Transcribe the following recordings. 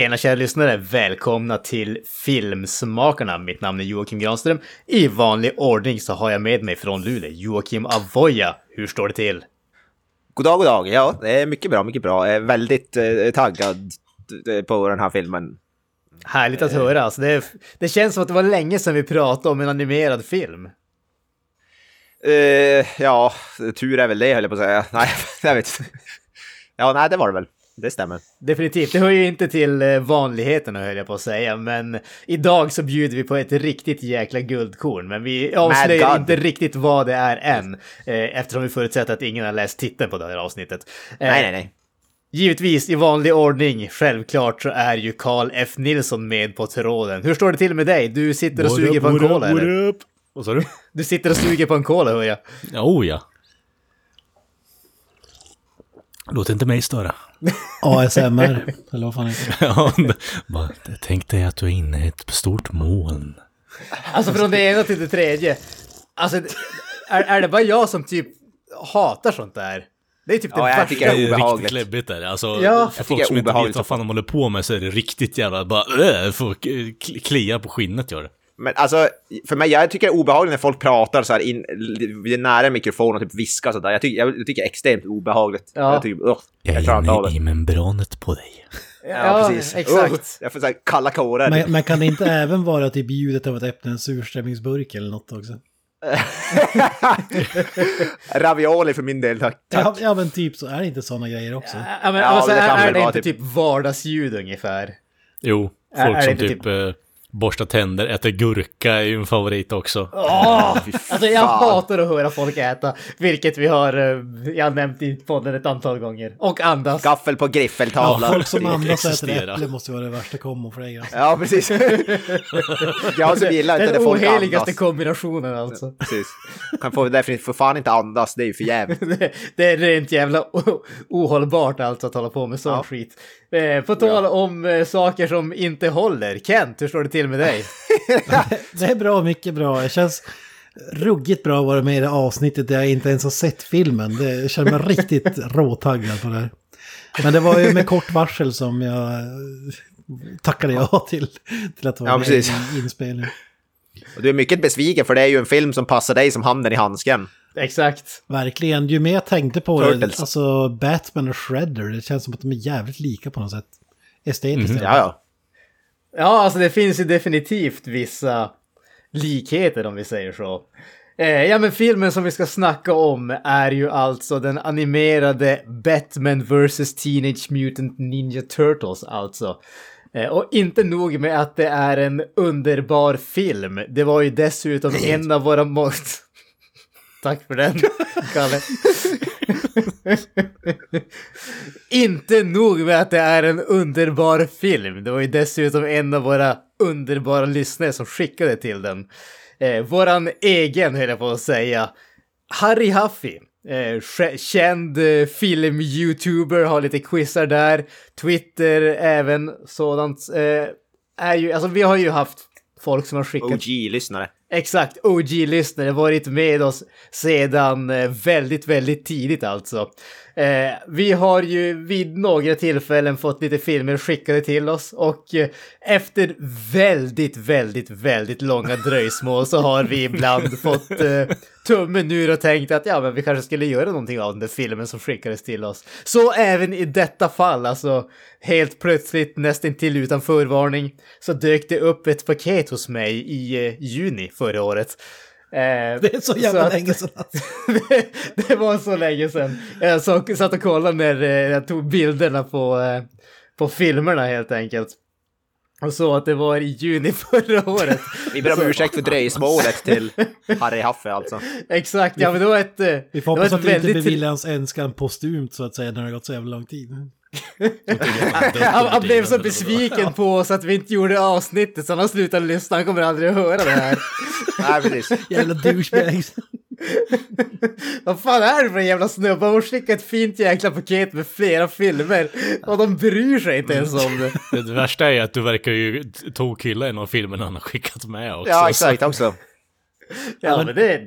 Tjena kära lyssnare! Välkomna till Filmsmakarna. Mitt namn är Joakim Granström. I vanlig ordning så har jag med mig från Luleå Joakim Avoya. Hur står det till? God dag, god dag. Ja, det är mycket bra, mycket bra. Jag är väldigt eh, taggad eh, på den här filmen. Härligt att höra. Alltså det, det känns som att det var länge sedan vi pratade om en animerad film. Eh, ja, tur är väl det höll jag på att säga. Nej, jag vet inte. Ja, nej, det var det väl. Det stämmer. Definitivt, det hör ju inte till eh, vanligheterna höll jag på att säga, men idag så bjuder vi på ett riktigt jäkla guldkorn. Men vi avslöjar inte riktigt vad det är än, eh, eftersom vi förutsätter att ingen har läst titeln på det här avsnittet. Eh, Nej, nej, nej. Givetvis i vanlig ordning, självklart så är ju Carl F. Nilsson med på tråden. Hur står det till med dig? Du sitter och What suger up, på en cola eller? Vad sa du? Du sitter och suger på en cola hör jag. Oh ja. Låt inte mig störa. ASMR, eller vad fan heter det? Ja, tänk dig att du är inne i ett stort moln. Alltså från det ena till det tredje. Alltså, är, är det bara jag som typ hatar sånt där? Det är typ Ja, det värsta. det är riktigt obehagligt. kläbbigt där. Alltså, Ja. för folk det är som inte vet vad fan de håller på med så är det riktigt jävla bara äh, får kl- klia på skinnet gör det. Men alltså, för mig, jag tycker det är obehagligt när folk pratar så här in, vi är nära mikrofonen och typ viskar sådär. Jag tycker, jag, jag tycker det är extremt obehagligt. Ja. Jag, tycker, uh, Jag jag är det. i membranet på dig. Ja, exakt. Uh, jag får så här kalla kårar. Men, men kan det inte även vara typ ljudet av att öppna en surströmmingsburk eller något också? Ravioli för min del, tack. Ja, ja men typ så, är det inte sådana grejer också? Ja, men Ja, alltså, det är, är det inte typ- typ vardagsljud ungefär? Jo, Är- folk är det som inte typ borstar tänder, äter gurka är ju en favorit också. Åh! alltså jag hatar att höra folk äta, vilket vi har, eh, jag har nämnt i podden ett antal gånger. Och andas. Gaffel på Ja, griffeltavlan. folk som Det andas och äter existerar. äpple måste vara det värsta kombo för dig. Alltså. Ja, precis. jag som gillar inte Den när folk oheligaste andas. kombinationen alltså. Precis. Kan få definitivt för fan inte andas, det är ju för jävligt. det, det är rent jävla ohållbart alltså att hålla på med sån Ja. skit. Eh, på tal om eh, saker som inte håller. Kent, hur står det till med dig? Det är bra, mycket bra. Det känns ruggigt bra att vara med i det avsnittet där jag inte ens har sett filmen. Det, känner mig riktigt råtaggad på det här. Men det var ju med kort varsel som jag tackade ja till, till att vara Ja, med precis. i inspelningen. Och du är mycket besviken för det är ju en film som passar dig som handen i handsken. Exakt. Verkligen, ju mer jag tänkte på det, Turtles. alltså Batman och Shredder, det känns som att de är jävligt lika på något sätt. Estetiskt. Ja, ja. Ja, alltså det finns ju definitivt vissa likheter om vi säger så. Eh, ja, men filmen som vi ska snacka om är ju alltså den animerade Batman vs. Teenage Mutant Ninja Turtles alltså. Eh, och inte nog med att det är en underbar film, det var ju dessutom en av våra mått... Tack för den, Kalle. Inte nog med att det är en underbar film, det var ju dessutom en av våra underbara lyssnare som skickade till den. Eh, våran egen, höll jag på att säga, Harry Huffy. Eh, känd eh, film-youtuber, har lite quizar där. Twitter även, sådant. Eh, är ju, alltså vi har ju haft folk som har skickat OG-lyssnare. Exakt, OG-lyssnare, varit med oss sedan eh, väldigt, väldigt tidigt alltså. Eh, vi har ju vid några tillfällen fått lite filmer skickade till oss och eh, efter väldigt, väldigt, väldigt långa dröjsmål så har vi ibland fått eh, tummen ur och tänkt att ja, men vi kanske skulle göra någonting av den där filmen som skickades till oss. Så även i detta fall, alltså helt plötsligt, nästan till utan förvarning, så dök det upp ett paket hos mig i eh, juni förra året. Eh, Det är så jävla att- länge sedan. alltså. det, det var så länge sedan. Jag så, satt och kollade när eh, jag tog bilderna på, eh, på filmerna helt enkelt. Och så att det var i juni förra året. Vi ber om ursäkt för dröjsmålet till Harry Haffe alltså. Exakt, ja men det var ett... eh, Vi får hoppas att vi inte beviljar hans önskan postumt så att säga när det har gått så jävla lång tid. Han, han blev så besviken på oss att vi inte gjorde avsnittet så han har slutat lyssna. Han kommer aldrig att höra det här. Nej, precis. Jävla douchebags. Vad fan är det för en jävla snubbe? Hon skickar ett fint jäkla paket med flera filmer och de bryr sig inte ens om det. Det värsta är att du verkar ju tokhylla en av filmerna han har skickat med också. Ja, exakt också. Ja, men det...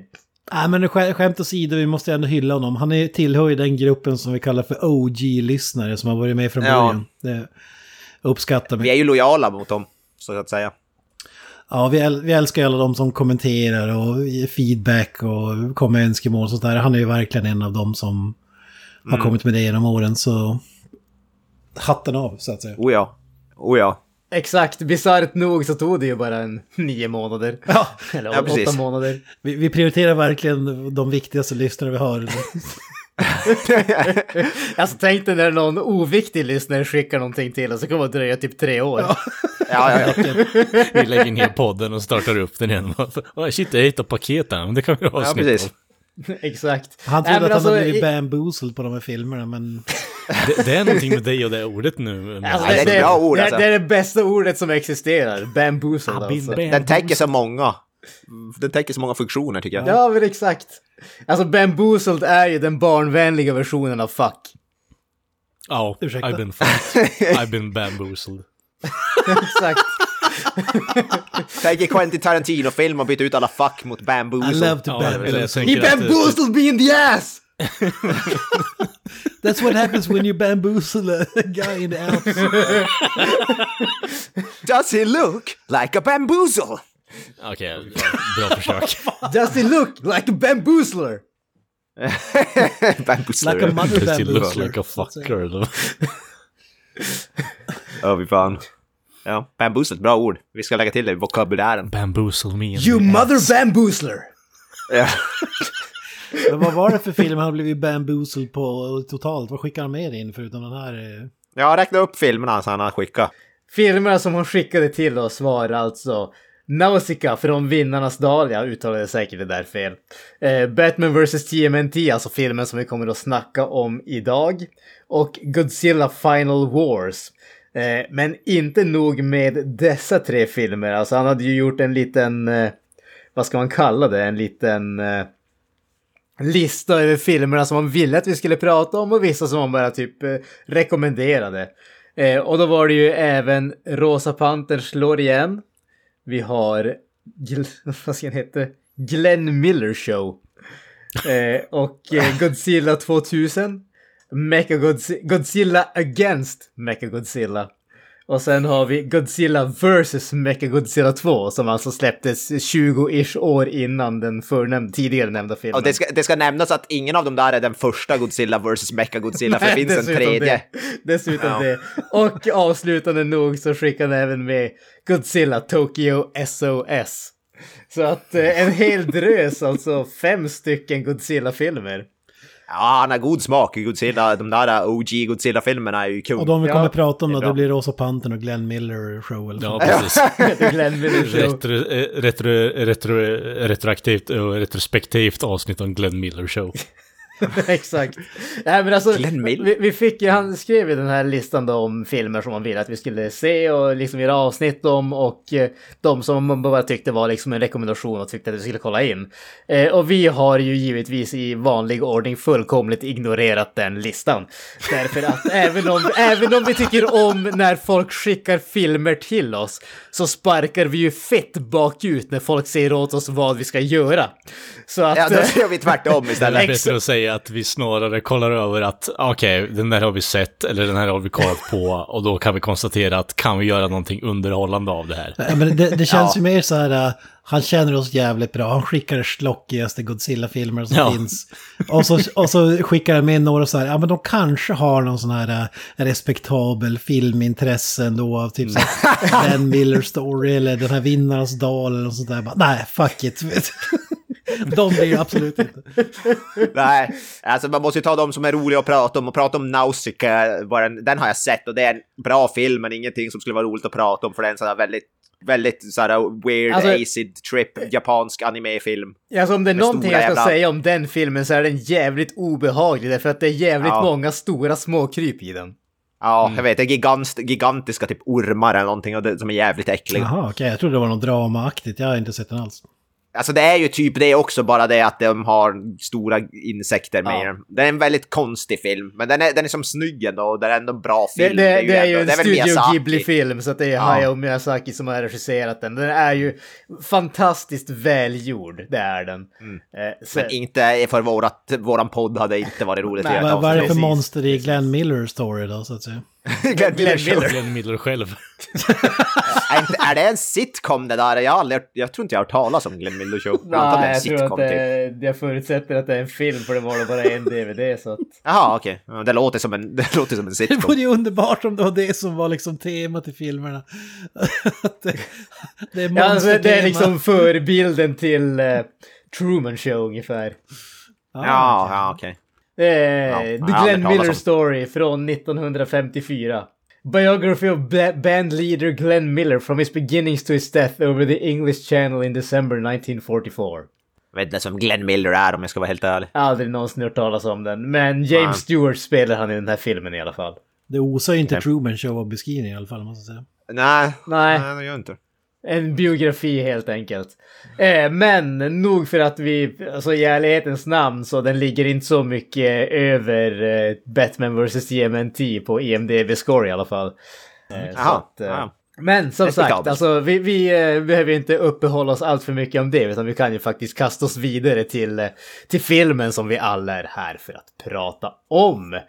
Nej men skä- skämt åsido, vi måste ändå hylla honom. Han är, tillhör ju den gruppen som vi kallar för OG-lyssnare som har varit med från Ja. början. Det uppskattar Vi vi. är ju lojala mot dem, så att säga. Ja, vi, äl- vi älskar alla de som kommenterar och ger feedback och kommer med önskemål och sånt där. Han är ju verkligen en av dem som har kommit med det genom åren, så hatten av så att säga. Oh ja. Oh ja. Exakt, bisarrt nog så tog det ju bara en nio månader. Ja, Eller Ja, åtta precis. månader. vi, vi prioriterar verkligen de viktigaste lyssnare vi har. Alltså tänk dig när någon oviktig lyssnare skickar någonting till oss så kommer det dröja typ tre år. Ja, ja, ja. Vi lägger ner podden och startar upp den igen. Oh, shit, jag hittade paketen. Men det kan vi ha ja. Exakt. Han Nej, trodde men att han hade alltså, blivit i- bamboozled på de här filmerna, men... Det, det är någonting med dig och det ordet nu. Alltså, Ja, det är ett bra ord, det, alltså. det är det bästa ordet som existerar. Bamboozled alltså. Den täcker så många. Den täcker så många funktioner tycker jag. Ja, men exakt. Alltså bamboozled är ju den barnvänliga versionen av fuck. Ja, Ursäkta? I've been fucked. I've been bamboozled. Exakt. Tänk i Quentin Tarantino-film och byta ut alla fuck mot I bamboozle. love to Ja, det är det bamboozle. He tänker att- bamboozled me in the ass! That's what happens when you bamboozle a guy in the Alps. Does he look like a bamboozle? Okej, bra försök. Does he look like a bamboozler? Bamboozler. Like a mother Does he look like a fucker? Ja, vi fan. Ja, bamboozle, bra ord. Vi ska lägga till det i vokabulären. Bamboozle me You the mother ass. bamboozler! Ja. Men vad var det för film han blivit bamboozled på totalt? Vad skickar han med in förutom den här? eh? ja, räkna upp filmerna som han har skickat. Filmerna som hon skickade till oss var alltså Nausicaa från Vinnarnas dal, jag uttalade säkert det där fel. Eh, Batman vs TMNT, alltså filmen som vi kommer att snacka om idag. Och Godzilla Final Wars. Eh, men inte nog med dessa tre filmer, alltså han hade ju gjort en liten, eh, vad ska man kalla det, en liten eh, lista över filmerna som han ville att vi skulle prata om och vissa som han bara typ eh, rekommenderade. Eh, och då var det ju även Rosa Pantern slår igen. Vi har, Gl- vad ska den heta? Glenn Miller Show. Eh, och eh, Godzilla 2000. Mecha Godzilla Against Mecha Godzilla. Och sen har vi Godzilla vs Mecha Godzilla 2 som alltså släpptes 20-ish år innan den förnämnda, tidigare nämnda filmen. Och det ska, det ska nämnas att ingen av dem där är den första Godzilla vs Mecha Godzilla, för det finns en tredje. Det. Dessutom Ja. det. Och avslutande nog så skickade han även med Godzilla Tokyo SOS. Så att eh, en hel drös, alltså fem stycken Godzilla-filmer. Ja, han har god smak. Godzilla, de där OG Godzilla-filmerna är ju kul. Och de vi Ja, kommer prata om det då, bra. det blir Rosa Pantern och Glenn Miller show eller Ja, precis. Glenn Miller Show. Retro, eh, retro, retro, retroaktivt och retrospektivt avsnitt om Glenn Miller Show. Exakt. Nej men alltså, Glenn vi, vi fick ju, han skrev ju den här listan då om filmer som han ville att vi skulle se och liksom göra avsnitt om och eh, de som man bara tyckte var liksom en rekommendation och tyckte att vi skulle kolla in. Eh, och vi har ju givetvis i vanlig ordning fullkomligt ignorerat den listan. Därför att även om, även om vi tycker om när folk skickar filmer till oss så sparkar vi ju fett bakut när folk säger åt oss vad vi ska göra. Så att... Ja, då eh, gör vi tvärtom Det är istället. bättre att säga att vi snarare kollar över att okej, den där har vi sett eller den här har vi kollat på och då kan vi konstatera att kan vi göra någonting underhållande av det här? Ja, men det, det känns Ja. ju mer så här, uh, han känner oss jävligt bra, han skickar slockigaste Godzilla-filmer som Ja. finns. Och så, och så skickar han med några så här, ja men de kanske har någon sån här uh, respektabel filmintresse ändå av typ så här, Ben Miller Story eller den här Vinnarnas dal eller något sånt där. Bara, Nej, fuck it. De blir ju absolut inte. Nej, alltså man måste ju ta de som är roliga att prata om. Och prata om Nausicaa, den, den har jag sett och det är en bra film men ingenting som skulle vara roligt att prata om för det är en sån här väldigt, väldigt sån här weird Alltså- acid trip japansk animefilm. Alltså om det är någonting jag ska jävla- säga om den filmen så är den jävligt obehaglig därför att det är jävligt Ja. många stora småkryp i den. Ja, jag vet. Det är gigant, gigantiska typ ormar eller någonting och det, som är jävligt äckliga. Jaha, okej. Jag trodde det var något dramaaktigt. Jag har inte sett den alls. Alltså det är ju typ det också, bara det att de har stora insekter med Ja. dem. Det är en väldigt konstig film, men den är, den är som snygg ändå och det är ändå en bra Det, film. det, det är ju ändå- en det är Studio. Ghibli-film så att det är Ja. Hayao Miyazaki som har regisserat den. Den är ju fantastiskt välgjord, det är den. Eh, så, Men inte för vårat, våran podd hade inte varit roligt Nej, att göra Vad, är det för monster i Glenn Miller story då, så att säga? Glenn Miller. Glenn Miller själv. är, inte, är det en sitcom det där? Jag, aldrig, jag tror inte jag har hört talas om Glenn Miller Show. Jag det Nej, en jag tror att sitcom typ. det, jag förutsätter att det är en film för det var det bara en DVD så att... Jaha, okej. Ja, Det låter som en, det låter som en Det sitcom. vore ju underbart om det var det som var liksom temat i filmerna. Det, det är Ja, alltså, det är liksom förebilden till eh, Truman Show ungefär. Ah, Ja, okej. ja, okej. Eh, har The Glenn Miller om. Story från 1954. Biography of ba- band leader Glenn Miller from his beginnings to his death over the English Channel in December 1944. Jag vet inte vem Glenn Miller är om jag ska vara helt ärlig. Aldrig någonsin hört talas om den, men James Nej. Stewart spelar han i den här filmen i alla fall. Det osar ju inte. Truman Show av beskrivning i alla fall, måste jag säga. Nej, Nej. nej det gör jag inte. En biografi helt enkelt. Eh, men nog för att vi, alltså i ärlighetens namn så den ligger inte så mycket över eh, Batman vs. TMNT på E IMDB-score i alla fall. Eh, så Jaha, att, eh, ja. Men som sagt, alltså, vi, vi eh, behöver inte uppehålla oss allt för mycket om det, utan vi kan ju faktiskt kasta oss vidare till, eh, till filmen som vi alla är här för att prata om.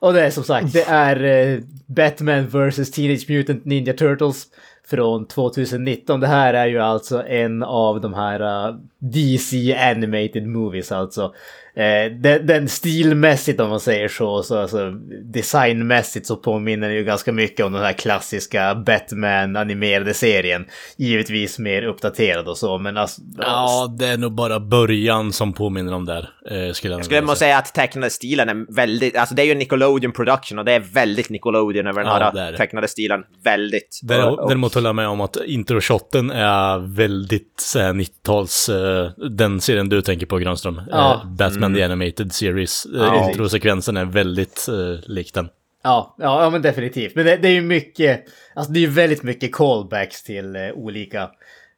Och det är som sagt, det är Batman vs. Teenage Mutant Ninja Turtles från 2019. Det här är ju alltså en av de här eh, DC Animated Movies alltså. Eh, den, den stilmässigt om man säger så, så alltså, designmässigt så påminner det ju ganska mycket om den här klassiska Batman animerade serien. Givetvis mer uppdaterad och så, men alltså... Ja, det är nog bara början som påminner om där. Eh, skulle jag, Jag skulle måste säga att tecknade stilen är väldigt, alltså det är ju en Nickelodeon production och det är väldigt Nickelodeon över den Ja, här det är det. tecknade stilen. Väldigt. Däremot, däremot håller jag med om att introshotten är väldigt så här, 90-tals, eh, den serien du tänker på Granström. Ja. Eh, Batman The Animated Series. Eh, Ja. Introsekvensen är väldigt eh, lik den. Ja, ja, ja men definitivt. Men det, det är ju mycket, alltså det är ju väldigt mycket callbacks till eh, olika,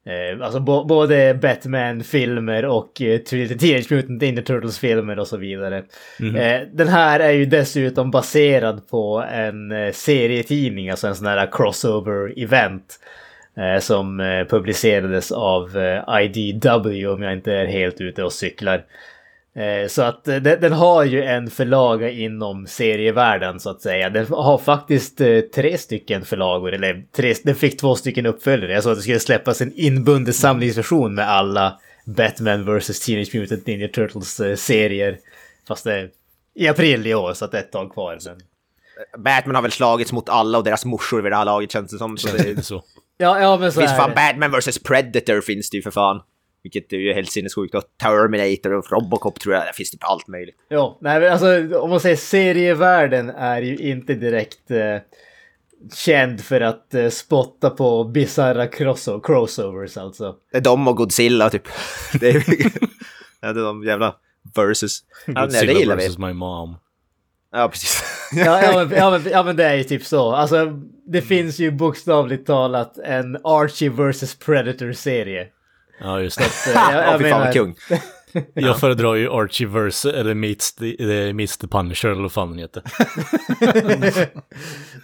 eh, alltså både Batman-filmer och eh, Teenage Mutant Ninja Turtles-filmer och så vidare. Eh, den här är ju dessutom baserad på en eh, serietidning, alltså en sån här crossover-event. Eh, som eh, publicerades av eh, IDW om jag inte är helt ute och cyklar. Eh, Så att eh, den, har ju en förlaga inom serievärlden så att säga. Den har faktiskt eh, tre stycken förlagor, eller tre, den fick två stycken uppföljare. Jag sa att det skulle släppas en inbunden samlingsversion med alla Batman vs. Teenage Mutant Ninja Turtles eh, serier. Fast det är i april i år, så att det är ett tag kvar. Men... Batman har väl slagits mot alla och deras morsor vid det här laget känns det som. Så det, så. Ja, ja men så det finns är fan. Batman vs Predator finns det ju för fan. Vilket är ju helt sinnessjukt. Och Terminator och Robocop tror jag. Det finns typ allt möjligt. Ja, nej men alltså om man säger serievärlden är ju inte direkt eh, känd för att eh, spotta på bisarra crosso- crossovers alltså. Det är de och Godzilla typ. Det är, ja, det är de jävla versus. Ja, nej, det Godzilla gillar vi. versus my mom. Ja, precis. Ja, ja, men, ja, men, ja men det är ju typ så. Alltså det finns ju bokstavligt talat en Archie vs Predator-serie. Ja, just det. Så, jag, Ja, jag fy fan menar, kung. Jag föredrar ju Archieverse, eller Meets the, eh, Meets the Punisher, eller vad fan den heter.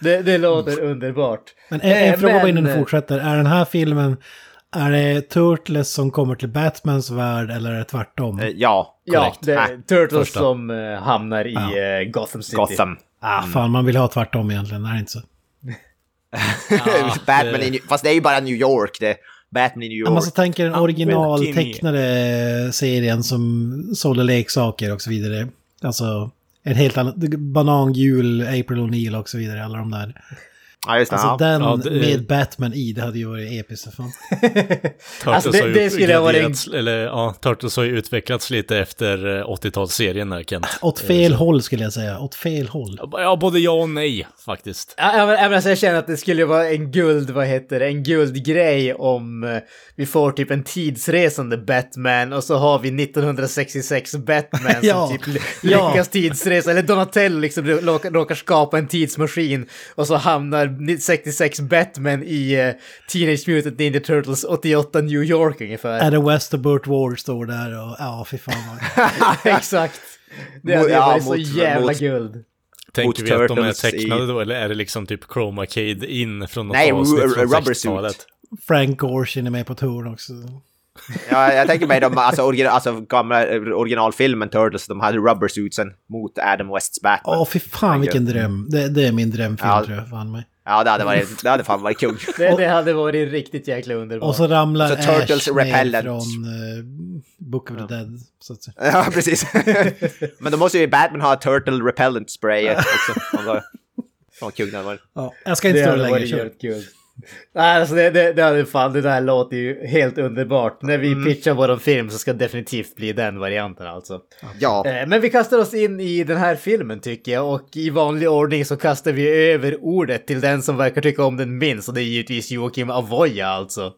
det, det låter underbart. Men en, en Eh, fråga bara innan men, du fortsätter. Är den här filmen, är det Turtles som kommer till Batmans värld eller är det tvärtom? Eh, Ja, Ja, korrekt. det är Ah, Turtles första. som hamnar i Ja. Gotham City. Gotham. Ah, fan, man vill ha tvärtom egentligen, är det inte så? Batman i Fast det är ju bara New York det. Batman i New Ja, man York. så tänker den Ja, original Wilkini. tecknade serien som sålde leksaker och så vidare. Alltså en helt annan, Banangul, April O'Neil och så vidare, alla de där. Ja, just det. Alltså ja. den Ja, det- med Batman i, det hade ju varit episkt. Fan. Alltså, det- har ju det skulle ha varit Eller ja, Turtles har ju utvecklats lite efter eh, 80-talsserien där, Kent. Åt fel håll skulle jag säga. Åt fel håll. Ja, både ja och nej faktiskt. Ja, men, alltså, jag känner att det skulle vara en guld, vad heter det, en guldgrej om eh, vi får typ en tidsresande Batman och så har vi 1966 Batman Ja, som typ lyckas tidsresa, eller Donatello liksom råkar skapa en tidsmaskin och så hamnar 66 Batman i eh, Teenage Mutant Ninja Turtles 88 New York ungefär. Adam West och Burt Ward står där och ja, fy fan. Exakt. Det hade ju Ja, så mot- jävla mot- guld. Tänker Mot vi att de är Turtles i- tecknade då, eller är det liksom typ Chroma Kid in från något Nej, avsnitt från rubber 60-talet? Frank Gorshin är med på touren också. Ja, jag tänker mig de alltså, origin, alltså, gamla eh, originalfilmen Turtles, de hade rubber suitsen mot Adam Wests Batman. Åh, fy fan vilken dröm. Det, det är min drömfilm Ja. tror jag, fan mig. Ja, det hade, varit, det hade fan varit kung. Det, det hade varit riktigt jäkla underbart. Och så ramlar Så Turtles Ash ner Repellent. från uh, Book of the Dead. Så att säga. Ja, precis. Men då måste ju Batman ha Turtle Repellent Spray också. Fan vad kung det hade varit. Ja, jag ska inte Det stå hade längre. varit kör. jävligt kul. Nej, alltså det, det, det fan, det där låter ju helt underbart. När vi Mm. pitchar vår film så ska det definitivt bli den varianten alltså. Ja. Eh, Men vi kastar oss in i den här filmen tycker jag och i vanlig ordning så kastar vi över ordet till den som verkar tycka om den minst och det är givetvis Joakim Avoya alltså.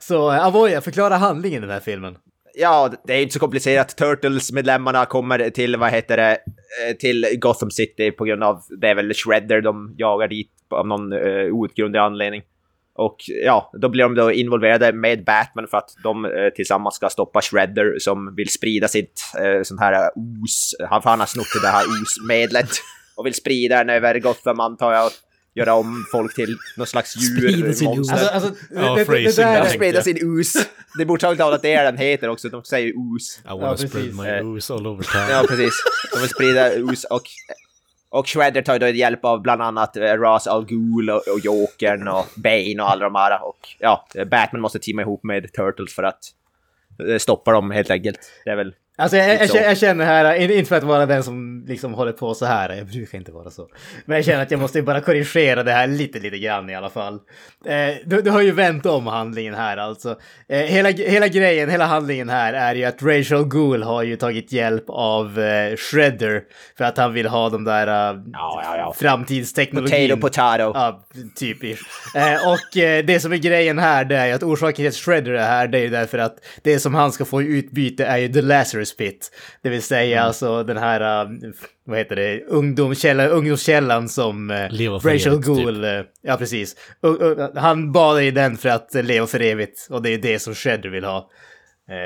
Så eh, Avoya, förklara handlingen i den här filmen. Ja, det är inte så komplicerat. Turtles-medlemmarna kommer till, vad heter det, eh, till Gotham City på grund av, det är väl Shredder de jagar dit av någon uh, outgrundlig anledning. Och ja, då blir de då involverade med Batman för att de eh, tillsammans ska stoppa Shredder som vill sprida sitt uh, sånt här os. Han, han har snott det här osmedlet och vill sprida den över Gotham antar jag. Och göra om folk till någon slags Sprida sin os. Alltså, alltså Ja, det, det, det där är... Sprida sin os. Det är bokstavligt talat det den heter också. De säger os. I wanna Ja, spread my Eh, ooze all over town. Ja, precis. De vill sprida us och... Och Shredder tar ju då hjälp av bland annat eh, Ra's al Ghul och, och Jokern och Bane och alla de här. Och ja, Batman måste teama ihop med Turtles för att eh, stoppa dem helt enkelt. Det är väl... Alltså jag, jag, Lite så. jag känner här, in- inte för att vara den som liksom håller på så här, jag brukar inte vara så. Men jag känner att jag måste bara korrigera det här lite, lite grann i alla fall. Eh, du, du har ju vänt om handlingen här alltså. Eh, hela, hela grejen, hela handlingen här är ju att Rachel Gould har ju tagit hjälp av eh, Shredder för att han vill ha de där uh, Ja, ja, ja. framtidsteknologin. Potato, potato. Ja, typiskt. Eh, och eh, det som är grejen här, det är ju att orsaken till att Shredder är här, det är ju därför att det som han ska få i utbyte är ju The Lazarus Pit. Det vill säga Mm. alltså den här, eh, vad heter det, ungdomskällan, ungdomskällan som eh, Leva för Rachel evigt, typ. Gould, eh, ja precis. Han badar i den för att leva för evigt och det är det som Shredder vill ha.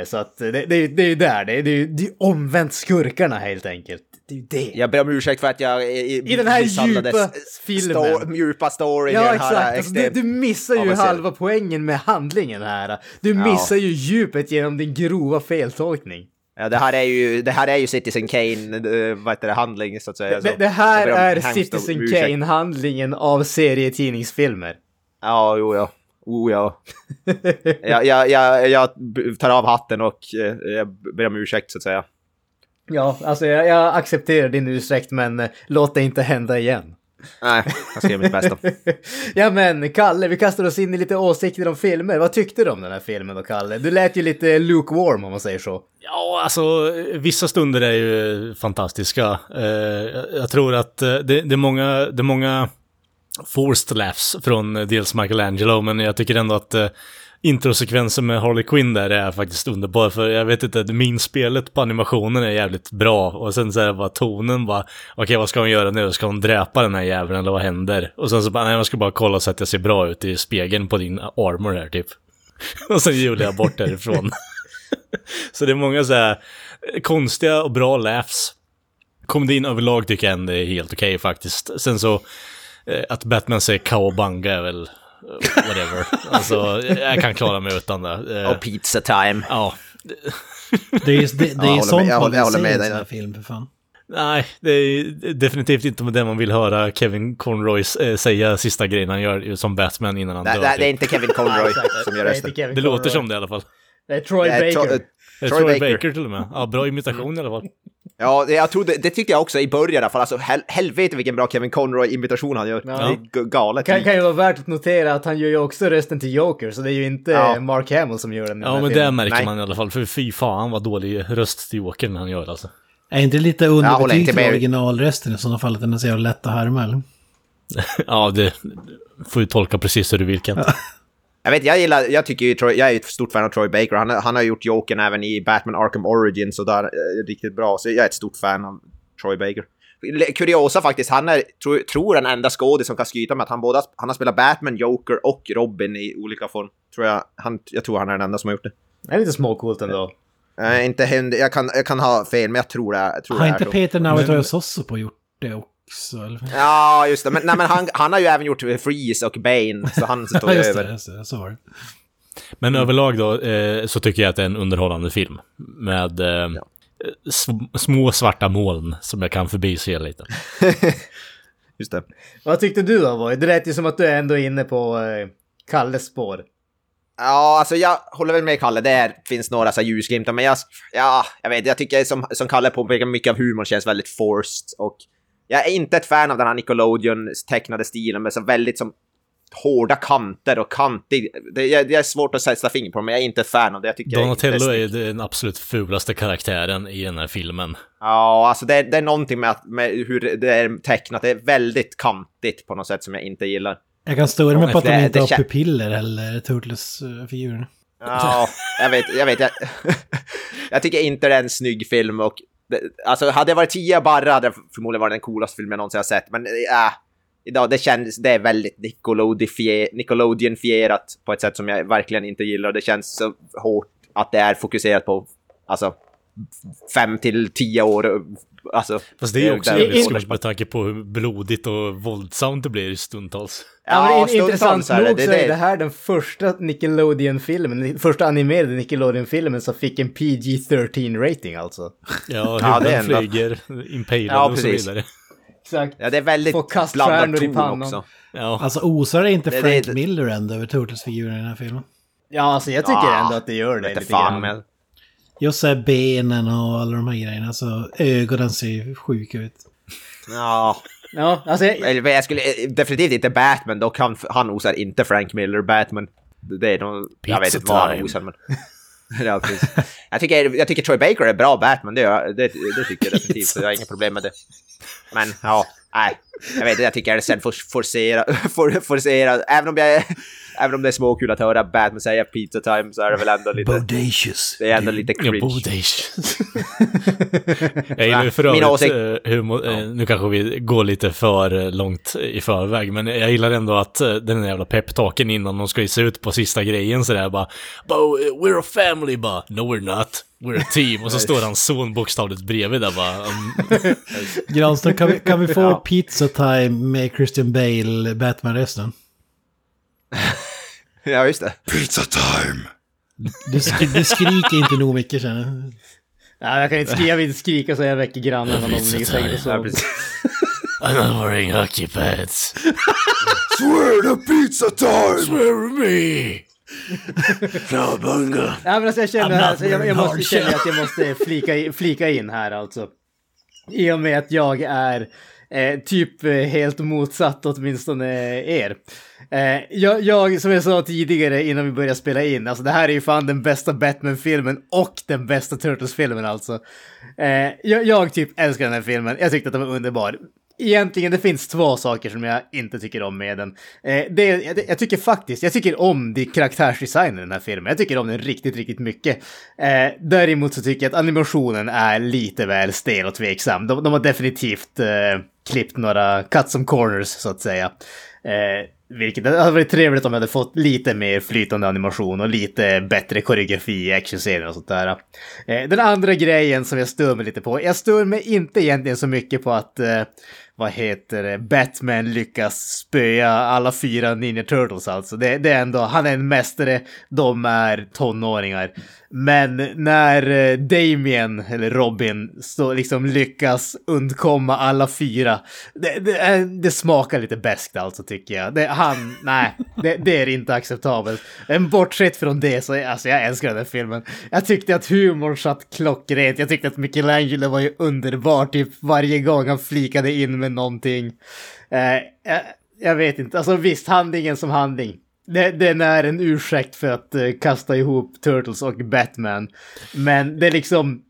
Så att det, det, är ju- det är ju där, det är ju det är omvänt skurkarna helt enkelt. Det är ju det. Jag ber om ursäkt för att jag... I, I den här djupa filmen. Sto- djupa storyn Ja, den här exakt. Alltså, du, du missar ju halva poängen med handlingen här. Du missar ju djupet genom din grova feltolkning. Ja, det här är ju, det här är ju Citizen Kane, eh, vad heter det, handling så att säga. Det, det här om är Citizen. Kane-handlingen av serietidningsfilmer. Ja, jo, ja. Oh, ja. jag, jag, jag, jag tar av hatten och eh, jag ber om ursäkt så att säga. Ja, alltså jag, jag accepterar din ursäkt men eh, låt det inte hända igen. Nej, jag ska göra mitt bästa. ja men Kalle, vi kastar oss in i lite åsikter om filmer. Vad tyckte du om den här filmen då Kalle? Du lät ju lite lukewarm om man säger så. Ja, alltså vissa stunder är ju fantastiska. Eh, jag- tror att eh, det, är många, det är många forced laughs från dels Michelangelo, men jag tycker ändå att eh, introsekvensen med Harley Quinn där är faktiskt underbar. För jag vet inte, minspelet på animationen är jävligt bra. Och sen så här bara tonen bara, okej vad ska hon göra nu? Ska hon dräpa den här jäveln eller vad händer? Och sen så bara, nej jag ska bara kolla så att jag ser bra ut i spegeln på din armor här typ. Och sen hjular jag bort därifrån. Så det är många så här konstiga och bra laughs. Komedin överlag tycker jag ändå är helt okej faktiskt. Sen så, eh, att Batman säger cowabunga är väl whatever. alltså, jag kan klara mig utan det. Eh, Och pizza time. Ja, Det är det, det Ja, är jag ju håller sånt med- man vill se i med en sån här film för fan. nej, det är definitivt inte det man vill höra Kevin Conroy eh, säga sista grejen han gör som Batman innan han Nej, dör. nej, det är typ. inte Kevin Conroy som gör Det rösten. inte Kevin Det låter som det i alla fall. Det är Troy Det är Baker. Tro- Det är Troy Troy Baker. Baker. till och med. Ja, bra imitation i alla fall. Ja, det, jag trodde, det tyckte jag också i början i alla fall. Alltså, hel, helvete vilken bra Kevin Conroy-imitation han gör. Ja. Det är galet. Kan, kan ju vara värt att notera att han gör ju också rösten till Joker, så det är ju inte Ja. Mark Hamill som gör den den Ja, här men det filmen. märker Nej. man i alla fall. För fy fan vad dålig röst till Jokern han gör alltså. Är inte lite underbetyg till originalrösten i sådana fall att den är så jävla lätt att härma eller? Ja, det får ju tolka precis hur du vill Kent. Jag vet, jag gillar, jag tycker ju jag är ett stort fan av Troy Baker. Han, han har gjort Jokern även i Batman Arkham Origins och där är riktigt bra. Så jag är ett stort fan av Troy Baker. Kuriosa faktiskt, han är, tror, tror den enda skådis som kan skryta med att han båda, han har spelat Batman, Joker och Robin i olika form. Tror jag, han, jag tror han är den enda som har gjort det. Det är lite småcoolt ändå. Eh, inte händ, jag, kan, jag kan ha fel, men jag tror det, jag tror Har det inte. Peter Nautoro Sosso gjort det också? Eller? Ja, just det. Men, nej, men han, han har ju även gjort Freeze och Bane, så han Ja, ju just det, över. just det, så var det. Men överlag då eh, så tycker jag att det är en underhållande film. Med eh, sm- små svarta moln som jag kan förbise lite. Just det. Vad tyckte du då, Boy? Det lät ju som att du är ändå inne på eh, Kalles spår. Ja, alltså jag håller väl med Kalle, det finns några så ljusglimtar, men jag, ja, jag vet, jag tycker som, som Kalle påpekar, mycket av humorn känns väldigt forced och jag är inte ett fan av den här Nickelodeon tecknade stilen med så väldigt som hårda kanter och kantig, det, det är svårt att sätta finger på, men jag är inte ett fan av det. Jag tycker det Donatello är är den absolut fulaste karaktären i den här filmen. Ja, alltså det, är- det är någonting med, att, med hur det är tecknat, det är väldigt kantigt på något sätt som jag inte gillar. Jag kan störa mig på att de inte det har kän- pupiller eller Turtles-figuren. Ja, jag vet, jag vet. Jag, jag tycker inte det är en snygg film och... Det, alltså hade jag varit 10 barra hade det förmodligen varit den coolaste filmen jag någonsin har sett. Men äh, idag, det känns, det är väldigt Nickelodeon-fierat på ett sätt som jag verkligen inte gillar. Det känns så hårt att det är fokuserat på, alltså, fem till tio år. Alltså, Fast det är ju också där- väldigt in- skumt med tanke på hur blodigt och våldsamt det blir stundtals. Ja, men in, stundtals intressant så är det- nog det- så är det- det här den första Nickelodeon-filmen, den första animerade Nickelodeon-filmen som fick en PG-13-rating alltså. Ja, Ja, det huvuden ändå- flyger, impalade Ja, och så vidare. Exakt. Ja, det är väldigt blandad ton också. Ja, Alltså osar det inte Det- Frank det- Miller ändå över Turtles-figuren i den här filmen? Ja, alltså jag tycker Ah, ändå att det gör det lite fan grann. med. Just så här benen och alla de här grejerna. Alltså ögonen ser ju sjuka ut. Ja, Ja, alltså jag, Eller jag skulle eh, definitivt inte Batman, dock han, han osar inte Frank Miller Batman. Det är nog, jag vet inte vad han osar men... ja, jag, tycker, jag tycker Troy Baker är bra Batman, det, det, det tycker jag definitivt, så jag har inga problem med det. Men ja, nej. Jag vet inte, jag tycker det är sen for, forcera, for, forcera, även om jag är, Även om det är småkul att höra Batman säga pizza time så är det väl ändå lite... Bodacious. Det är ändå lite Ja, cringe. bodacious. jag gillar för övrigt åsikt- eh, humor, eh, nu kanske vi går lite för eh, långt i förväg, men jag gillar ändå att den där jävla peptalken innan de ska ge sig ut på sista grejen sådär bara Bo, we're a family bara, no we're not, we're a team. Och så står hans son bokstavligt bredvid där bara. Um, Granström, kan vi, kan vi få Ja. pizza time med Christian Bale, Batman-rösten? Ja, just det. Pizza time! Du, sk du skriker inte nog mycket känner jag. Ja, jag kan inte skrika, jag vill inte skrika så jag väcker grannarna när de ligger i sängen och Ja, sover. I'm not wearing hockey pads. Swear to pizza time! Swear me! Cowabunga! Ja, men alltså jag känner, alltså, jag, jag måste känna att jag måste flika, flika in här alltså. I och med att jag är eh, typ eh, helt motsatt åtminstone er. Eh, jag, jag, som jag sa tidigare innan vi började spela in, alltså det här är ju fan den bästa Batman-filmen och den bästa Turtles-filmen alltså. Eh, jag, jag typ älskar den här filmen, jag tyckte att den var underbar. Egentligen, det finns två saker som jag inte tycker om med den. Eh, det, jag, jag tycker faktiskt, jag tycker om de karaktärsdesignen i den här filmen. Jag tycker om den riktigt, riktigt mycket. Eh, däremot så tycker jag att animationen är lite väl stel och tveksam. De, de har definitivt eh, klippt några cut some corners, så att säga. Eh, vilket det hade varit trevligt om jag hade fått lite mer flytande animation och lite bättre koreografi i actionscener och sånt där. Eh, den andra grejen som jag stör mig lite på, jag stör mig inte egentligen så mycket på att, eh, vad heter det, Batman lyckas spöa alla fyra Ninja Turtles alltså. Det, det är ändå, han är en mästare, de är tonåringar. Men när eh, Damien, eller Robin, så liksom lyckas undkomma alla fyra, det, det, är- det smakar lite bäst alltså tycker jag. Det, han, nej, Det, det är inte acceptabelt. Men bortsett från det så, alltså jag älskar den här filmen. Jag tyckte att humorn satt klockrent. Jag tyckte att Michelangelo var ju underbar typ varje gång han flikade in med någonting. Eh, jag, jag vet inte, alltså visst, handlingen som handling. Den är en ursäkt för att eh, kasta ihop Turtles och Batman. Men det är liksom,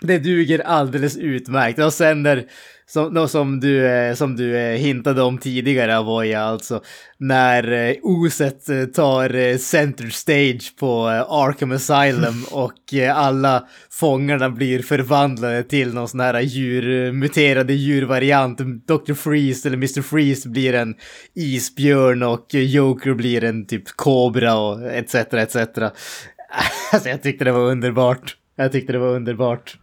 det duger alldeles utmärkt. Och sen när, som, som du, eh, som du eh, hintade om tidigare, Avoya, alltså när eh, Oset tar center stage på Arkham Asylum och alla fångarna blir förvandlade till någon sån här djur, muterade djurvariant. Dr. Freeze eller Mr. Freeze blir en isbjörn och Joker blir en typ kobra och etc. etc. Alltså jag tyckte det var underbart. Jag tyckte det var underbart.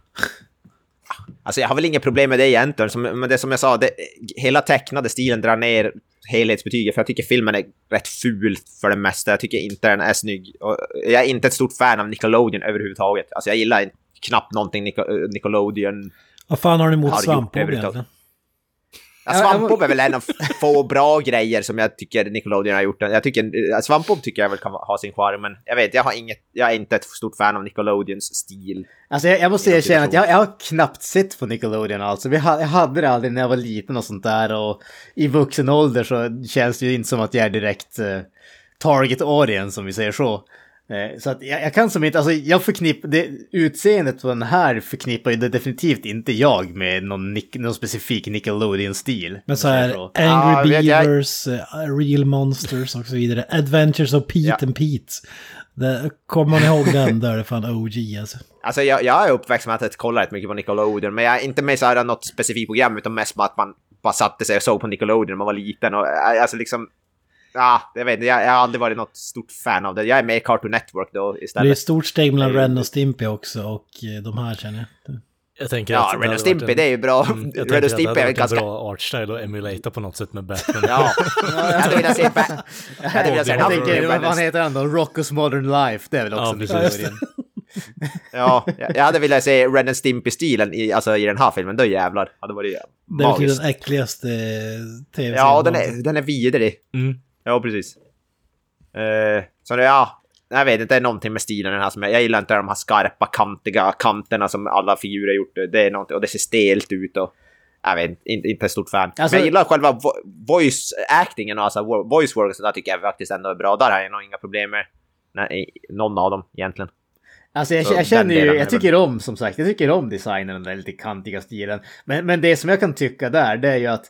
Alltså jag har väl inget problem med det egentligen, som, men det som jag sa, det, hela tecknade stilen drar ner helhetsbetyget, för jag tycker filmen är rätt ful för det mesta. Jag tycker inte den är snygg. Och jag är inte ett stort fan av Nickelodeon överhuvudtaget. Alltså jag gillar knappt någonting Nico- Nickelodeon. Vad fan har ni emot svampbob egentligen? Ja, Svampbob är väl en av få bra grejer som jag tycker Nickelodeon har gjort. Jag tycker, eh, Svampbob tycker jag väl kan ha sin charm, men jag vet, jag har inget, jag är inte ett stort fan av Nickelodeons stil. Alltså jag, jag måste erkänna att jag, jag har knappt sett på Nickelodeon alltså. Jag hade det aldrig när jag var liten och sånt där och i vuxen ålder så känns det ju inte som att jag är direkt eh, target audience om vi säger så. Eh, så att jag, jag kan som inte, alltså jag förknippar, det utseendet på den här förknippar ju det definitivt inte jag med någon, Nick, någon specifik Nickelodeon-stil. Men så här, så. Angry jag- Beavers, eh, Real Monsters och så vidare. Adventures of Pete Ja. and Pete. Det, kommer ni ihåg den? Där är det fan OG alltså. Alltså jag, jag är uppväxt med att kolla rätt mycket på Nickelodeon, men jag är inte med så här något specifikt program, utan mest med att man bara satte sig och såg på Nickelodeon när man var liten. Och eh, alltså liksom... Ja, jag vet inte, jag, jag har aldrig varit något stort fan av det. Jag är med i Cartoon Network då Det är istället. ett stort steg mellan Det är Ren och Stimpy också och eh, de här känner jag. Jag tänker Ja, att det Ren och Stimpy, en- det är ju bra. Mm, jag Ren och det Stimpy är varit ganska... en bra artstyle att emulata på något sätt med Batman. Ja, jag hade velat se... Ba- jag hade velat se Jag tänker, vad Ren heter han då? Rocko's Modern Life, det är väl också Ja, ja, precis. Ja, jag hade velat se Ren and Stimpy-stilen i, alltså, i den här filmen. Då jävlar. Hade varit Det är väl magiskt. den äckligaste eh, tv-serien. Ja, den är, den är vidrig. Mm. Ja, precis. Uh, så det, ja, jag vet inte, det är någonting med stilen den här som jag, jag gillar inte de här skarpa, kantiga kanterna som alla figurer gjort. Det är någonting, och det ser stelt ut och jag vet inte, inte ett stort fan. Alltså- Men jag gillar själva vo- voice actingen och alltså vo- voice work, så där tycker jag faktiskt ändå är bra. Där har jag nog inga problem med nej, någon av dem egentligen. Alltså jag, jag känner ju, jag tycker om som sagt, jag tycker om designen, den där lite kantiga stilen. Men, men det som jag kan tycka där, det är ju att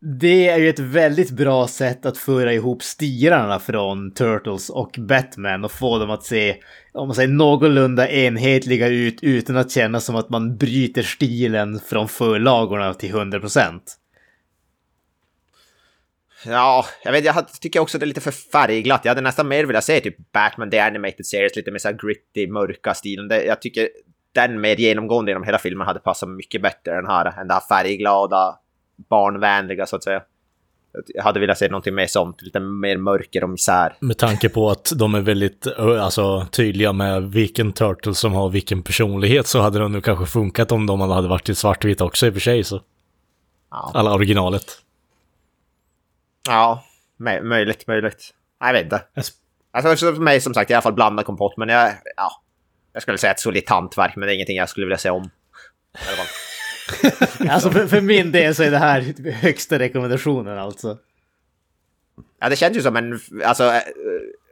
det är ju ett väldigt bra sätt att föra ihop stilarna från Turtles och Batman och få dem att se, om man säger någorlunda enhetliga ut utan att känna som att man bryter stilen från förlagorna till 100%. Ja, jag vet, jag tycker också det är lite för färgglatt. Jag hade nästan mer velat se typ Batman The Animated Series, lite mer så här gritty, mörka stilen. Det, jag tycker den mer genomgående genom hela filmen hade passat mycket bättre än här, än det här färgglada, barnvänliga så att säga. Jag hade velat se någonting mer sånt, lite mer mörker och misär. Med tanke på att de är väldigt alltså, tydliga med vilken Turtle som har vilken personlighet så hade det nog kanske funkat om de hade varit i svartvitt också i och för sig. Så. Ja, Alla originalet. ja mö- möjligt, möjligt. Jag vet inte. Alltså för mig som sagt, i alla fall blandad kompott, men jag, ja. Jag skulle säga ett solitt hantverk, men det är ingenting jag skulle vilja se om. Alltså för, för min del så är det här högsta rekommendationen alltså. Ja, det känns ju som en... Alltså, eh,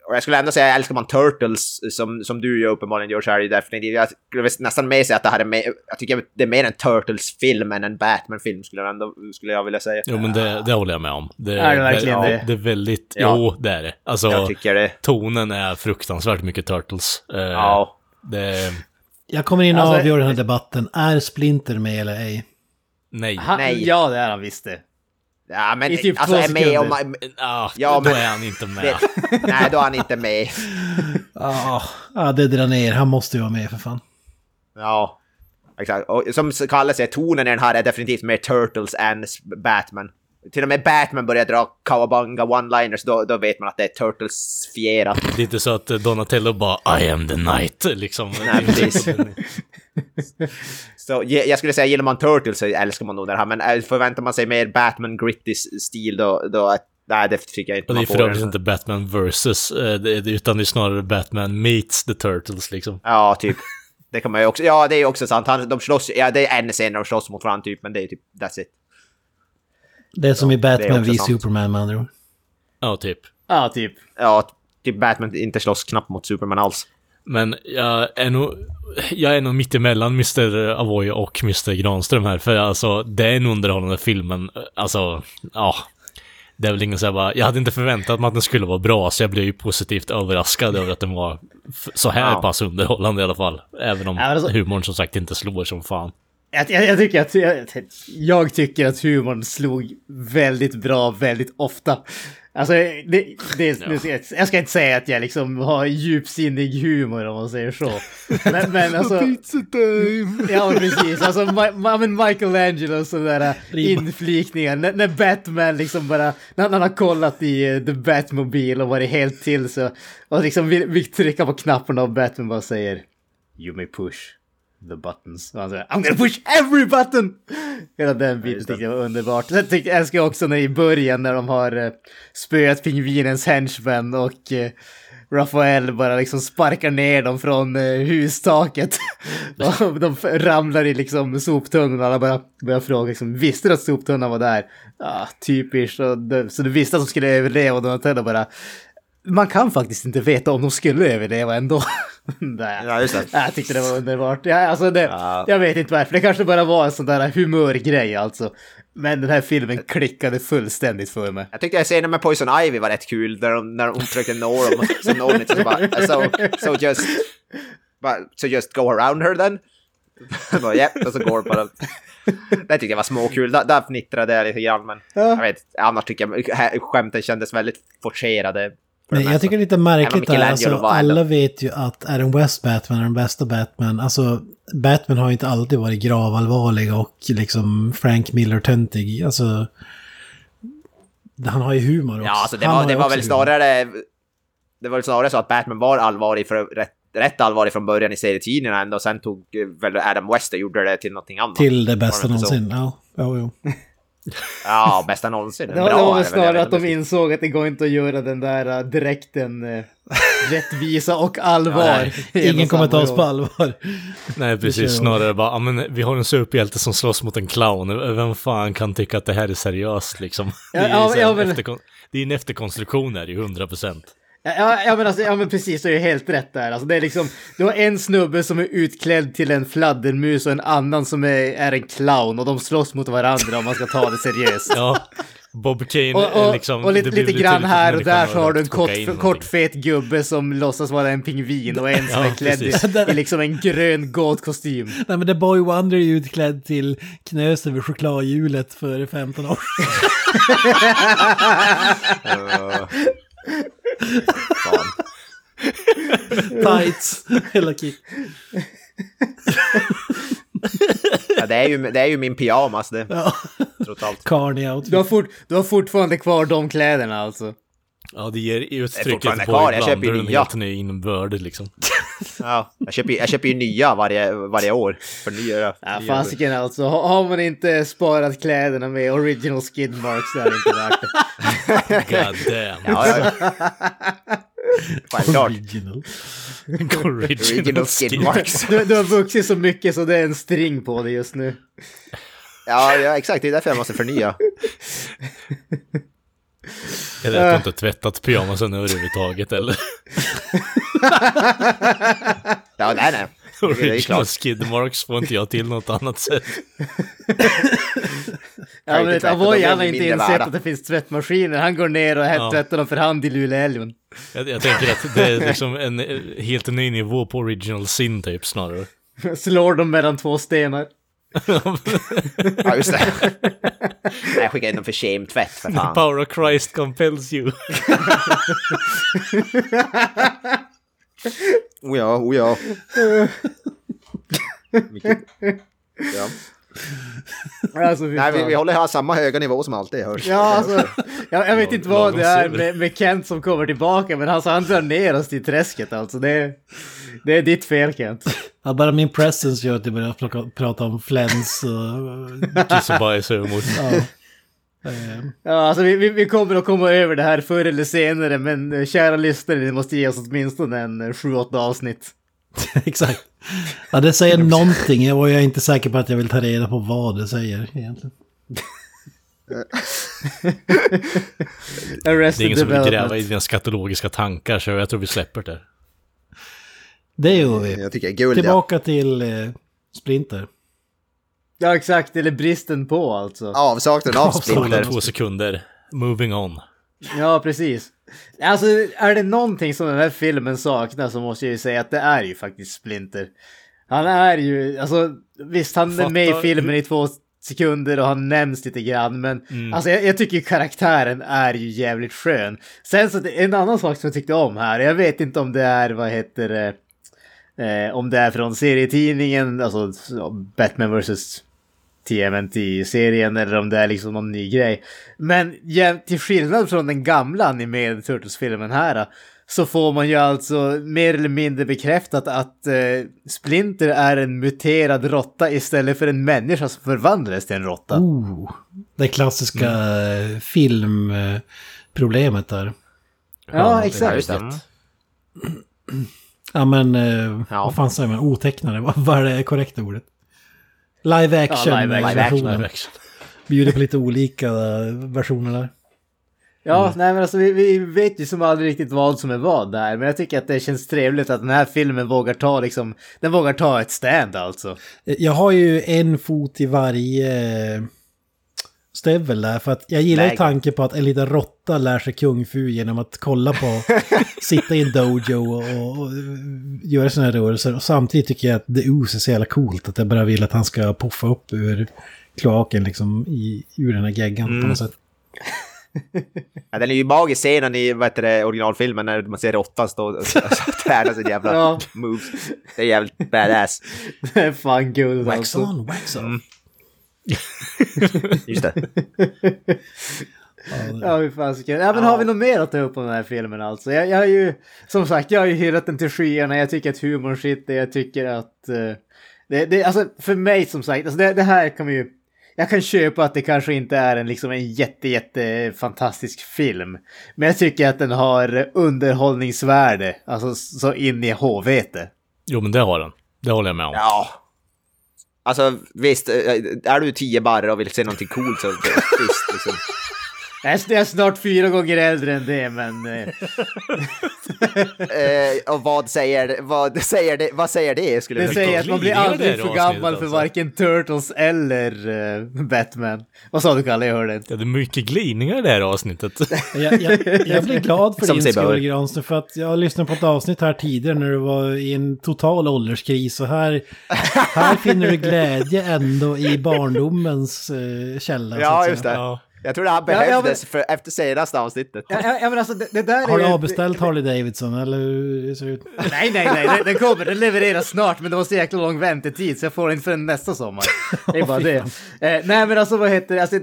och jag skulle ändå säga, älskar man Turtles, som, som du gör uppenbarligen George, är det definitivt. Jag skulle nästan mer säga att det här är mer... Jag tycker det är mer en Turtles-film än en Batman-film, skulle jag ändå skulle jag vilja säga. Jo, men det, det håller jag med om. Det Är det verkligen det? det? Det är väldigt... Ja. Jo, det är det. Alltså, Jag tycker det. tonen är fruktansvärt mycket Turtles. Eh, Ja. Det... Jag kommer in och Alltså- avgör den här debatten. Är Splinter med eller ej? Nej. Han, Nej. Ja, det är han visst det. Ja, men I typ alltså, två är med om... Ah, Ja, då men- är han inte med. Det, nej, då är han inte med. Ja, ja, det drar ner. Han måste ju vara med för fan. Ja, exakt. Och som Kalle säger, tonen i den här är definitivt mer Turtles än Batman. Till och med Batman börjar dra kawabanga one-liners, då, då vet man att det är Turtles-fierat. Lite så att Donatello bara I am the night, liksom. Nej, precis. Så jag skulle säga, gillar man Turtles så älskar man nog det här, men äh, förväntar man sig mer Batman gritty s- stil då, då är Nej, det tycker jag inte. Och det är för övrigt inte Batman versus, eh, det- det- utan det är snarare Batman meets the Turtles liksom. Ja, typ. Det kan man ju också... Ja, det är ju också sant. Han, de slåss Ja, det är en scen de slåss mot varandra typ, men det är typ... That's it. Det är som i Batman v. Superman med andra ord. Ja, typ. Ja, typ. Ja, typ Batman inte slåss knappt mot Superman alls. Men jag är nog, jag är nog mittemellan Mr. Avoy och Mr. Granström här, för alltså det är en underhållande film, men alltså, ja. Det är väl ingen så här bara, jag hade inte förväntat mig att den skulle vara bra, så jag blev ju positivt överraskad över att den var så här Ja. pass underhållande i alla fall. Även om Ja, alltså- humorn som sagt inte slår som fan. Jag, jag, jag, tycker att, jag, jag tycker att humorn slog väldigt bra väldigt ofta. Alltså, det, det, ska jag, jag ska inte säga att jag liksom har djupsinnig humor om man säger så. Men, men alltså... Pizza time! Ja, precis. Alltså, Ma- men Michelangelo sådana inflikningar. När, när Batman liksom bara, när han har kollat i eh, The Batmobile och varit helt till så, och liksom vill, vill trycka på knapparna och Batman bara säger You may push the buttons. Och han säger I'm gonna push every button! Hela den biten tyckte jag var underbart. Sen tyckte jag älskar jag också när i början när de har uh, spöat pingvinens henchman och eh, Rafael bara liksom sparkar ner dem från eh, hustaket. och de ramlar i liksom soptunnan och alla bara börjar fråga liksom, visste du att soptunnan var där? Ja, typiskt. De, så du visste att de skulle överleva och Donatello bara, man kan faktiskt inte veta om de skulle överleva ändå. Nej. Ja, just det. Jag tyckte det var underbart. Ja, alltså det, Ja. Jag vet inte varför, det kanske bara var en sån där humörgrej alltså. Men den här filmen klickade fullständigt för mig. Jag tyckte scenen med Poison Ivy var rätt kul, när, de, när hon försökte nå dem. Så når hon inte, så bara, so, so just... So just go around her then? Jag bara, Japp, och så går bara. Det tyckte jag var småkul, där, där fnittrade jag lite grann, men Ja. jag vet, annars tycker jag skämten kändes väldigt forcerade. Men jag tycker det är lite märkligt Michelangelo alltså, alla vet ju att Adam West Batman är den bästa Batman. Alltså, Batman har ju inte alltid varit gravallvarlig och liksom Frank Miller-töntig. Alltså, han har ju humor också. Ja, alltså det Han var, det var väl humor. snarare... Det var väl snarare så att Batman var allvarlig, för, rätt, rätt allvarlig från början i serietidningarna ändå, och sen tog väl Adam West och gjorde det till någonting annat. Till det bästa det så? någonsin. Ja, jo, jo. Ja, bästa någonsin. Det Bra var, det var är väl snarare att de insåg att det går inte att göra den där uh, dräkten uh, rättvisa och allvar. i en Ingen kommer ta oss på allvar. Nej, precis. Snarare bara, ja men vi har en superhjälte som slåss mot en clown. Vem fan kan tycka att det här är seriöst liksom? Ja, det, är ja, ja, men- det är en efterkonstruktion här, ju 100 procent. Ja, ja, men alltså, ja men precis, du är helt rätt där. Alltså, det är liksom, du har en snubbe som är utklädd till en fladdermus och en annan som är, är en clown och de slåss mot varandra om man ska ta det seriöst. Ja, Bob Kane Och, och, liksom... och lite, lite grann att här och där så har du en kort, kokain kort någonting. fet gubbe som låtsas vara en pingvin och en som Ja, är klädd i, i liksom en grön gåtkostym. Nej men The Boy Wonder är utklädd till knös över chokladhjulet för 15 år Fan. Tights, hela kit. Ja, det, är ju, det är ju min pyjamas det, Ja, trots allt. Carney outfit. Du har, fort, du har fortfarande kvar de kläderna alltså. Ja, det ger Det är uttrycket på kvar, jag ibland köper ju nya. helt ny innebörd liksom. Ja, jag, köper, jag köper ju nya varje, varje år. För nya, Ja, nya- fasiken alltså. Har, man inte sparat kläderna med original skid marks så är det inte värt det. God damn. Ja, ja. Självklart. Original. Original, Original skid marks. Du, du har vuxit så mycket så det är en string på det just nu. Ja, ja, exakt. Det är därför jag måste förnya. Är det att du inte tvättat pyjamasen överhuvudtaget eller? Ja, nej, nej. Original klart. skid marks får inte jag till något annat sätt. Ja, men Avoy han har inte insett att det finns tvättmaskiner. Han går ner och Ja. tvättar dem för hand i Luleälven. Jag, jag tänker att det är liksom en eh, helt ny nivå på original sin typ snarare. Slår dem mellan två stenar. Ja, just det. Nej, jag skickar in dem för shame-tvätt, för fan. Power of Christ compels you. Oh ja, oh ja. Ja. Alltså, Nej, vi, vi håller här samma höga nivå som alltid hörs. Ja, alltså, jag, jag vet inte vad det är med, med Kent som kommer tillbaka, men alltså, han drar ner oss till träsket alltså. Det, är- det är ditt fel Kent. Ja, bara min presence gör att jag börjar prata om flens och... Kiss och bajs humor. Ja. Eh, Ja, alltså vi, vi, vi kommer att komma över det här förr eller senare, men eh, kära lyssnare, ni måste ge oss åtminstone en eh, sju, åtta avsnitt. Exakt. Ja, det säger någonting och jag är inte säker på att jag vill ta reda på vad det säger egentligen. Det är ingen som vill gräva i dina skatologiska tankar, så jag tror vi släpper det. Det gör vi. Jag tycker guld ja. Tillbaka till eh, Splinter. Ja, exakt, eller bristen på alltså. Avsaknaden av Spola Splinter. två sekunder. Moving on. Ja, precis. Alltså, är det någonting som den här filmen saknar så måste jag ju säga att det är ju faktiskt Splinter. Han är ju, alltså visst han är med i Fattar- filmen i två sekunder och han nämns lite grann men alltså jag, jag tycker karaktären är ju jävligt skön. Sen så en annan sak som jag tyckte om här, jag vet inte om det är, vad heter det, eh, om det är från serietidningen, alltså Batman vs. TMNT-serien eller om det är liksom någon ny grej. Men ja, till skillnad från den gamla animerade Turtles-filmen här så får man ju alltså mer eller mindre bekräftat att eh, Splinter är en muterad råtta istället för en människa som förvandlades till en råtta. Oh, det klassiska mm. filmproblemet där. ja, just exakt. det. Mm. Ja men, eh, Ja. vad fan säger man? Otecknade, vad, vad är det korrekta ordet? Live action, Ja, live action. Live action. versionen. Live action. Bjuder på lite olika eh, versioner där. Ja, nej men alltså vi, vi vet ju som aldrig riktigt vad som är vad där, men jag tycker att det känns trevligt att den här filmen vågar ta liksom, den vågar ta ett stand alltså. Jag har ju en fot i varje stövel där. För att jag gillar Läge. tanken på att en liten råtta lär sig kung fu genom att kolla på, sitta i en dojo och, och, och göra här rörelser. Och samtidigt tycker jag att The Ooze är så jävla coolt att jag bara vill att han ska puffa upp ur kloaken liksom i, ur den här geggan på något sätt. Ja, den är ju magisk scenen i vad heter det, originalfilmen när man ser råttan stå och träna sin jävla Ja. moves. Det är jävligt badass. Det är fan guld Wax alltså. on, wax off. Just det. Ja, hur fasiken. Ja, men har vi något mer att ta upp om den här filmen alltså? Jag, jag har ju, som sagt, jag har ju hyllat den till skyarna. Jag tycker att humorn sitter, jag tycker att... eh, det, det, alltså för mig som sagt, alltså det, det här kan ju... Jag kan köpa att det kanske inte är en, liksom en jätte, jätte fantastisk film. Men jag tycker att den har underhållningsvärde, alltså så in i håvete. Jo, men det har den. Det håller jag med om. Ja. Alltså visst, eh, är du tio barre och vill se någonting coolt så visst liksom. Jag är, jag är snart fyra gånger äldre än det, men... eh, Eh, och vad säger? Vad säger det? Vad säger det? Skulle Det säger att man blir aldrig för gammal för alltså. varken Turtles eller eh, Batman. Vad sa du Kalle? Jag hörde inte. Ja, det är mycket glidningar i det här avsnittet. Jag, jag, jag blir glad för Som din skull Granström, för att jag lyssnade på ett avsnitt här tidigare när du var i en total ålderskris och här, här finner du glädje ändå i barndomens eh, källa. så Ja, att just säga. det. Ja. Jag tror det här Ja, ja, behövdes för, efter senaste avsnittet. Ja, ja, ja men alltså det, det där är Har du avbeställt Harley Davidson eller hur ser det ut? Nej, nej, nej, den, den kommer. Den levereras snart, men det var så jäkla lång väntetid så jag får den inte förrän nästa sommar. Det är bara det. Eh, nej, men alltså vad heter det? Alltså,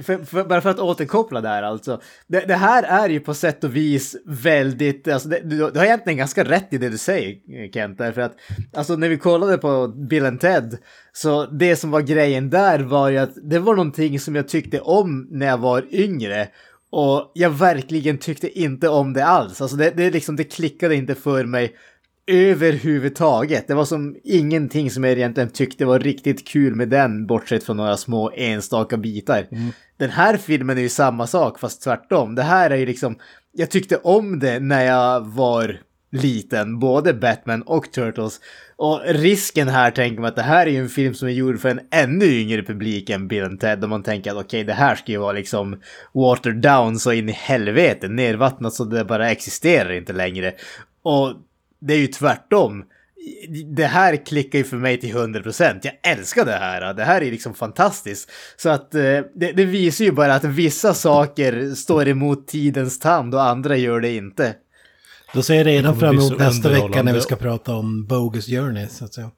för, för, bara för att återkoppla där alltså. Det, det här är ju på sätt och vis väldigt, alltså det, du, du har egentligen ganska rätt i det du säger Kent, därför att alltså när vi kollade på Bill and Ted, så det som var grejen där var ju att det var någonting som jag tyckte om när jag var yngre. Och jag verkligen tyckte inte om det alls. Alltså det, det, liksom, det klickade inte för mig överhuvudtaget. Det var som ingenting som jag egentligen tyckte var riktigt kul med den, bortsett från några små enstaka bitar. Den här filmen är ju samma sak, fast tvärtom. Det här är ju liksom, jag tyckte om det när jag var liten, både Batman och Turtles. Och risken här tänker man att det här är ju en film som är gjord för en ännu yngre publik än Bill Ted. Om man tänker att okej, det här ska ju vara liksom watered down så in i helvete, nervattnat så det bara existerar inte längre. Och det är ju tvärtom. Det här klickar ju för mig till 100%. Jag älskar det här. Det här är liksom fantastiskt. Så att eh, det, det visar ju bara att vissa saker står emot tidens tand och andra gör det inte. Då ser jag redan fram emot nästa vecka när vi ska prata om Bogus Journey, så att säga.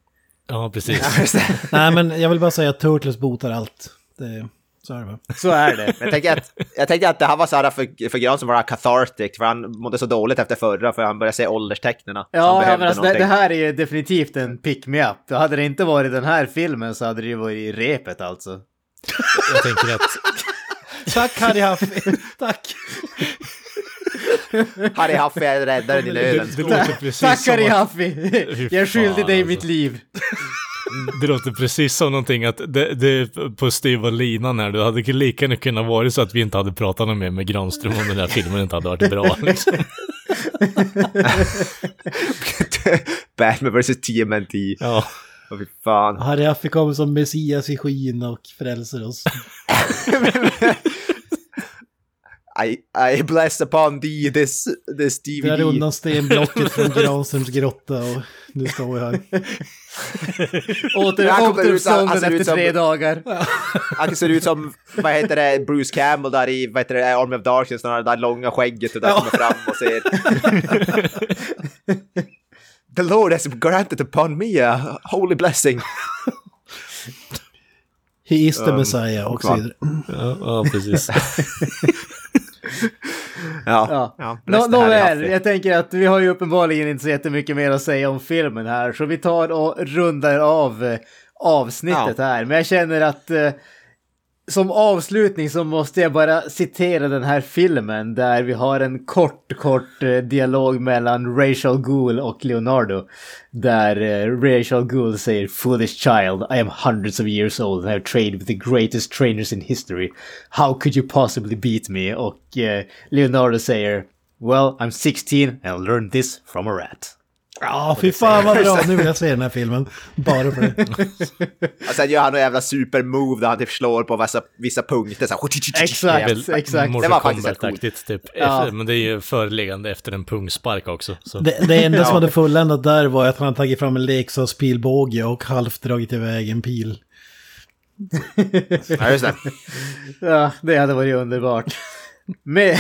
Ja, precis. Nej, men jag vill bara säga att Turtles botar allt. Det, så är det va? Så är det. Jag tänkte att, jag tänkte att det här var så här för, för Gran som var cathartic, för han mådde så dåligt efter förra, för han började se ålderstecknen. Ja, ja men alltså det, det här är ju definitivt en pick-me-up. Hade det inte varit den här filmen så hade det ju varit i repet alltså. Jag tänker att Tack Harry Huffy. Tack. Harry Huffy är räddaren i nöden. Tack Harry! Fy Jag är skyldig dig alltså. mitt liv. Det låter precis som någonting att det, det på styva linan här, det hade lika gärna kunnat vara så att vi inte hade pratat något mer med Granström om den här filmen inte hade varit bra. Liksom. Batman vs TMNT. Ja. Åh fy fan. Harry Huffy kommer som Messias i skyn och frälser oss. I, I bless upon thee this, this Drar DVD. undan stenblocket från Granströms grotta och nu står jag här. Åter, återuppstånden ser ut efter som- tre dagar. Han ser ut som, vad heter det, Bruce Campbell där i, vad heter det, Army of Darkness, när det där långa skägget och där kommer fram och ser... The Lord has granted upon me a holy blessing. He is the Um, Messiah och så vidare. Ja, ja, precis. Ja. Ja. ja nåväl, jag tänker att vi har ju uppenbarligen inte så jättemycket mer att säga om filmen här, så vi tar och rundar av eh, avsnittet här. Men jag känner att eh, som avslutning så måste jag bara citera den här filmen där vi har en kort, kort eh, dialog mellan Rachel Gould och Leonardo. Där eh, Rachel Gould säger “Foolish child, I am hundreds of years old and I have trained with the greatest trainers in history. How could you possibly beat me?” Och eh, Leonardo säger “Well, I'm 16 and I learned this from a rat.” Ja, fy fan vad bra. Nu vill jag se den här filmen. Bara för det. Och sen gör han en jävla supermove där han typ slår på vissa, vissa punkter så här. Exakt, exakt. Det var faktiskt rätt Kombat-aktigt typ. Ja. Men det är ju föreliggande efter en pungspark också. Så. Det, det enda som hade fulländat där var att han hade tagit fram en leksakspilbåge och halvt dragit iväg en pil. Ja, just det. Ja, det hade varit underbart. Med,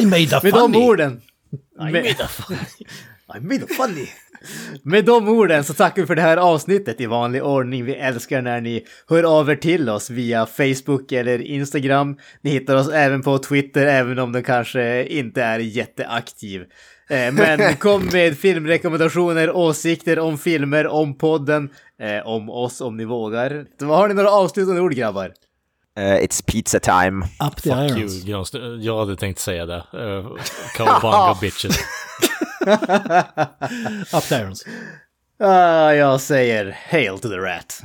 I made a med de funny! orden. Med, I made a funny. Med de orden så tackar vi för det här avsnittet i vanlig ordning. Vi älskar när ni hör av er till oss via Facebook eller Instagram. Ni hittar oss även på Twitter, även om den kanske inte är jätteaktiv. Eh, Men kom med filmrekommendationer, åsikter om filmer, om podden, eh, om oss om ni vågar. Har ni några avslutande ord grabbar? Eh, it's pizza time. Up the Fuck you, irons. Granström. Jag hade tänkt säga det. Uh, Cowabunga bitches. Up the Uh, ah, jag säger Hail to the Rat.